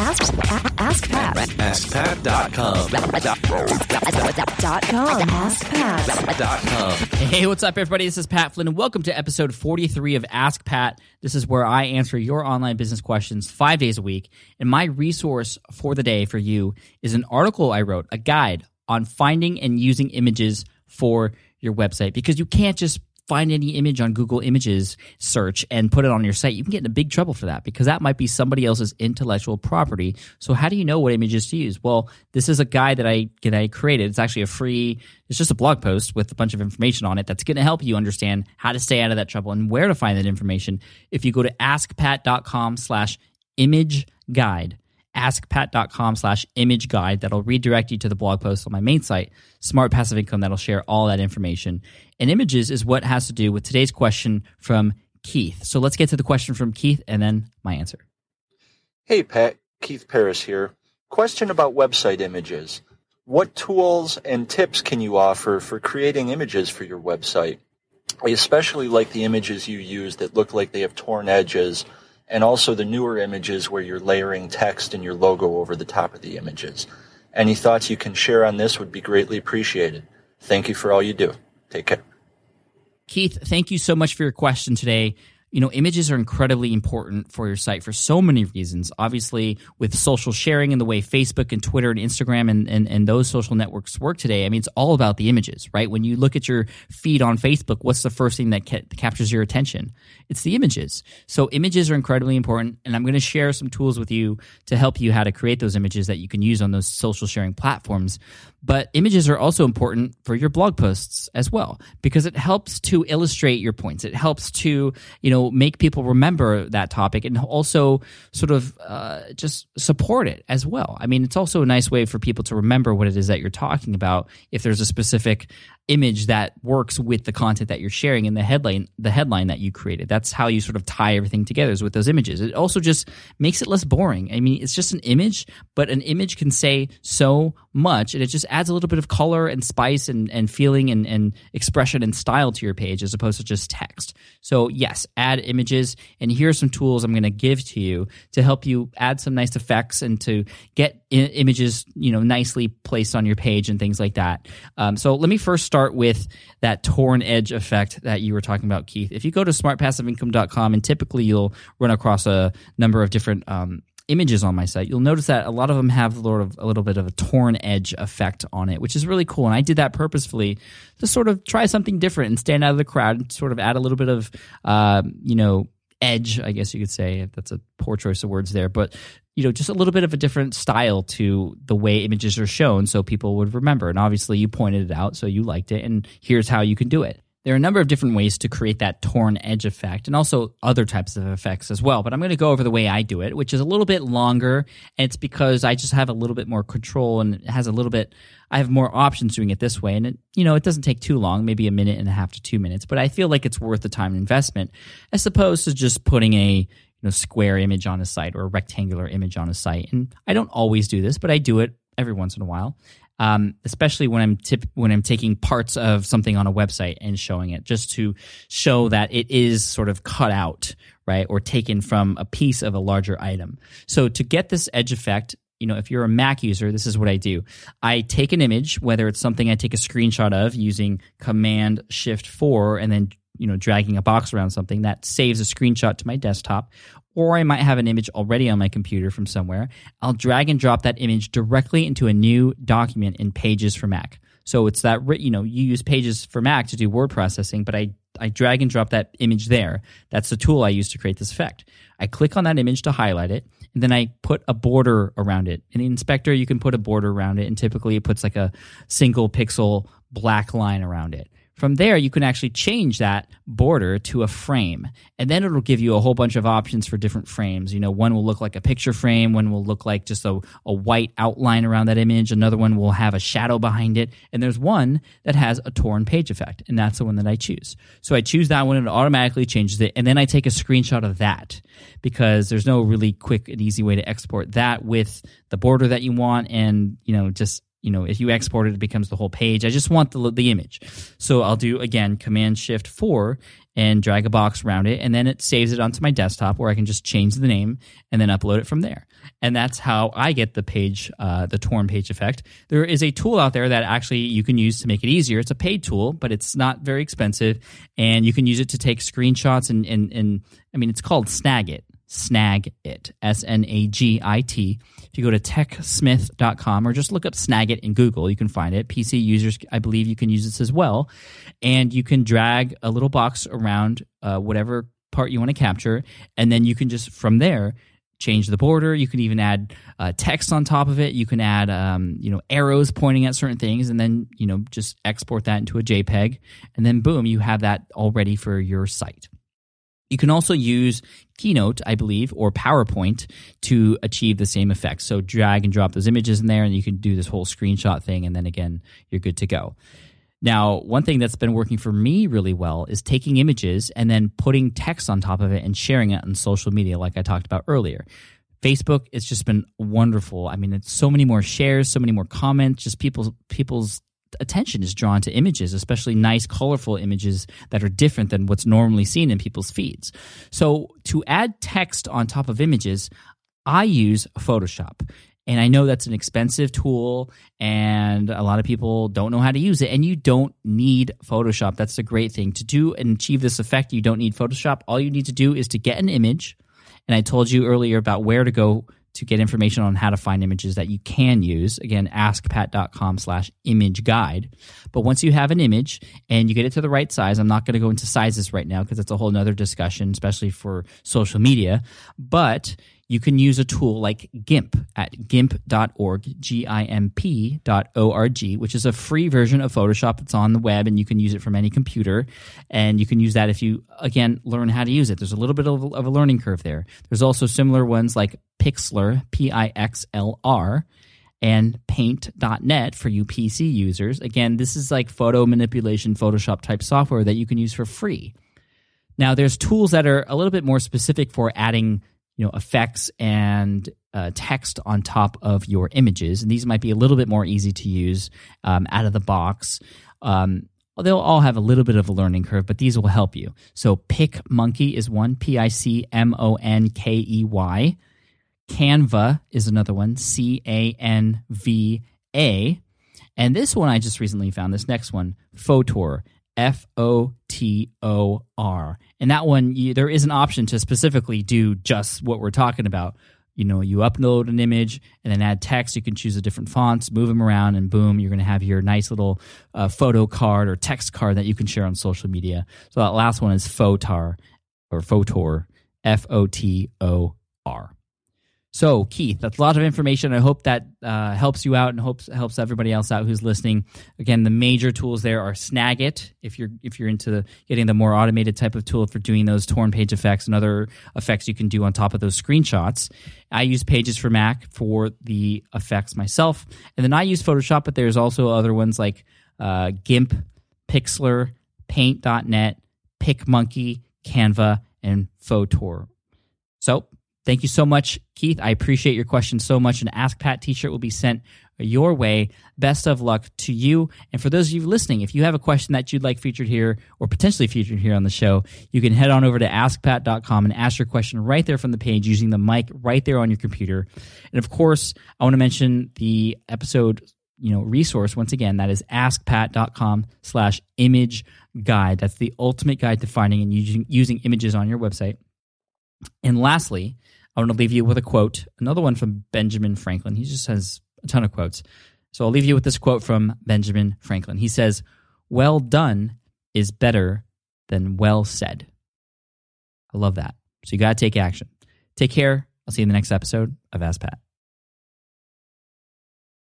Ask, ask, ask Pat. AskPat.com. Dot com. Ask Pat. Dot com. Hey, what's up, everybody? This is Pat Flynn, and welcome to episode 43 of Ask Pat. This is where I answer your online business questions five days a week. And my resource for the day for you is an article I wrote, a guide on finding and using images for your website because you can't just find any image on Google Images search and put it on your site. You can get into big trouble for that because that might be somebody else's intellectual property. So how do you know what images to use? Well, this is a guide that I that I created. It's actually a free it's just a blog post with a bunch of information on it that's going to help you understand how to stay out of that trouble and where to find that information. If you go to askpat.com slash image guide, askpat.com slash image guide that'll redirect you to the blog post on my main site smart passive income that'll share all that information and images is what has to do with today's question from keith so let's get to the question from keith and then my answer Hey Pat, Keith Paris here. Question about website images. What tools and tips can you offer for creating images for your website? I especially like the images you use that look like they have torn edges and also the newer images where you're layering text and your logo over the top of the images. Any thoughts you can share on this would be greatly appreciated. Thank you for all you do. Take care. Keith, thank you so much for your question today. You know, images are incredibly important for your site for so many reasons. Obviously, with social sharing and the way Facebook and Twitter and Instagram and, and, and those social networks work today, I mean, it's all about the images, right? When you look at your feed on Facebook, what's the first thing that ca- captures your attention? It's the images. So, images are incredibly important. And I'm going to share some tools with you to help you how to create those images that you can use on those social sharing platforms. But images are also important for your blog posts as well because it helps to illustrate your points. It helps to, you know, make people remember that topic and also sort of uh, just support it as well. I mean, it's also a nice way for people to remember what it is that you're talking about if there's a specific image that works with the content that you're sharing in the headline the headline that you created. That's how you sort of tie everything together is with those images. It also just makes it less boring. I mean it's just an image but an image can say so much and it just adds a little bit of color and spice and, and feeling and, and expression and style to your page as opposed to just text. So yes add images and here are some tools i'm going to give to you to help you add some nice effects and to get I- images you know nicely placed on your page and things like that. Um, so let me first start with that torn edge effect that you were talking about keith if you go to smartpassiveincome.com and typically you'll run across a number of different um, images on my site, you'll notice that a lot of them have a little, of, a little bit of a torn edge effect on it, which is really cool. And I did that purposefully to sort of try something different and stand out of the crowd and sort of add a little bit of, uh, you know, edge, I guess you could say. That's a poor choice of words there, but you know, just a little bit of a different style to the way images are shown so people would remember. And obviously you pointed it out, so you liked it, and here's how you can do it. There are a number of different ways to create that torn edge effect and also other types of effects as well. But I'm going to go over the way I do it, which is a little bit longer. And it's because I just have a little bit more control and it has a little bit, I have more options doing it this way. And it, you know, it doesn't take too long, maybe a minute and a half to two minutes, but I feel like it's worth the time investment as opposed to just putting a, you know, square image on a site or a rectangular image on a site. And I don't always do this, but I do it every once in a while um, especially when I'm tip- when I'm taking parts of something on a website and showing it, just to show that it is sort of cut out, right, or taken from a piece of a larger item. So to get this edge effect, you know, if you're a Mac user, this is what I do. I take an image, whether it's something I take a screenshot of using Command Shift Four, and then you know dragging a box around something that saves a screenshot to my desktop or I might have an image already on my computer from somewhere. I'll drag and drop that image directly into a new document in Pages for Mac. So it's that you know you use Pages for Mac to do word processing, but I I drag and drop that image there. That's the tool I use to create this effect. I click on that image to highlight it, and then I put a border around it. In the inspector, you can put a border around it, and typically it puts like a single pixel black line around it. From there, you can actually change that border to a frame. And then it'll give you a whole bunch of options for different frames. You know, one will look like a picture frame, one will look like just a, a white outline around that image, another one will have a shadow behind it. And there's one that has a torn page effect, and that's the one that I choose. So I choose that one, and it automatically changes it. And then I take a screenshot of that because there's no really quick and easy way to export that with the border that you want and, you know, just you know, if you export it, it becomes the whole page. I just want the, the image. So I'll do again Command Shift 4 and drag a box around it, and then it saves it onto my desktop where I can just change the name and then upload it from there. And that's how I get the page, uh, the torn page effect. There is a tool out there that actually you can use to make it easier. It's a paid tool, but it's not very expensive, and you can use it to take screenshots and and, and I mean it's called Snagit. Snagit, S N A G I T. If you go to techsmith.com or just look up Snagit in Google, you can find it. PC users, I believe you can use this as well. And you can drag a little box around uh, whatever part you want to capture. And then you can just, from there, change the border. You can even add uh, text on top of it. You can add, um, you know, arrows pointing at certain things, and then you know just export that into a JPEG, and then boom, you have that all ready for your site. You can also use Keynote, I believe, or PowerPoint to achieve the same effect. So drag and drop those images in there, and you can do this whole screenshot thing, and then again, you're good to go. Now, one thing that's been working for me really well is taking images and then putting text on top of it and sharing it on social media, like I talked about earlier. Facebook, it's just been wonderful. I mean, it's so many more shares, so many more comments, just people's people's attention is drawn to images, especially nice, colorful images that are different than what's normally seen in people's feeds. So to add text on top of images, I use Photoshop. And I know that's an expensive tool, and a lot of people don't know how to use it. And you don't need Photoshop. That's the great thing. To do and achieve this effect, you don't need Photoshop. All you need to do is to get an image. And I told you earlier about where to go to get information on how to find images that you can use. Again, askpat.com slash image guide. But once you have an image and you get it to the right size, I'm not going to go into sizes right now because it's a whole nother discussion, especially for social media. But you can use a tool like GIMP at gimp.org, G-I-M-P dot O-R-G, which is a free version of Photoshop. It's on the web and you can use it from any computer. And you can use that if you, again, learn how to use it. There's a little bit of a learning curve there. There's also similar ones like Pixlr, P-I-X-L-R, and paint.net for you PC users. Again, this is like photo manipulation, Photoshop type software that you can use for free. Now, there's tools that are a little bit more specific for adding you know effects and uh, text on top of your images and these might be a little bit more easy to use um, out of the box um, they'll all have a little bit of a learning curve but these will help you so PicMonkey is one p-i-c-m-o-n-k-e-y canva is another one c-a-n-v-a and this one i just recently found this next one Fotor F O T O R. And that one, you, there is an option to specifically do just what we're talking about. You know, you upload an image and then add text. You can choose the different fonts, move them around, and boom, you're going to have your nice little uh, photo card or text card that you can share on social media. So that last one is Fotar or Photor, F O T O R. So, Keith, that's a lot of information. I hope that uh, helps you out and hopes helps everybody else out who's listening. Again, the major tools there are Snagit if you're if you're into getting the more automated type of tool for doing those torn page effects and other effects you can do on top of those screenshots. I use Pages for Mac for the effects myself, and then I use Photoshop, but there's also other ones like uh, GIMP, Pixlr, Paint.net, PicMonkey, Canva, and Fotor. So Thank you so much, Keith. I appreciate your question so much. An Ask Pat t shirt will be sent your way. Best of luck to you. And for those of you listening, if you have a question that you'd like featured here or potentially featured here on the show, you can head on over to askpat.com and ask your question right there from the page using the mic right there on your computer. And of course, I want to mention the episode you know resource once again that is askpat.com slash image guide that's the ultimate guide to finding and using, using images on your website and lastly, I want to leave you with a quote, another one from Benjamin Franklin. He just has a ton of quotes. So I'll leave you with this quote from Benjamin Franklin. He says, Well done is better than well said. I love that. So you got to take action. Take care. I'll see you in the next episode of Ask Pat.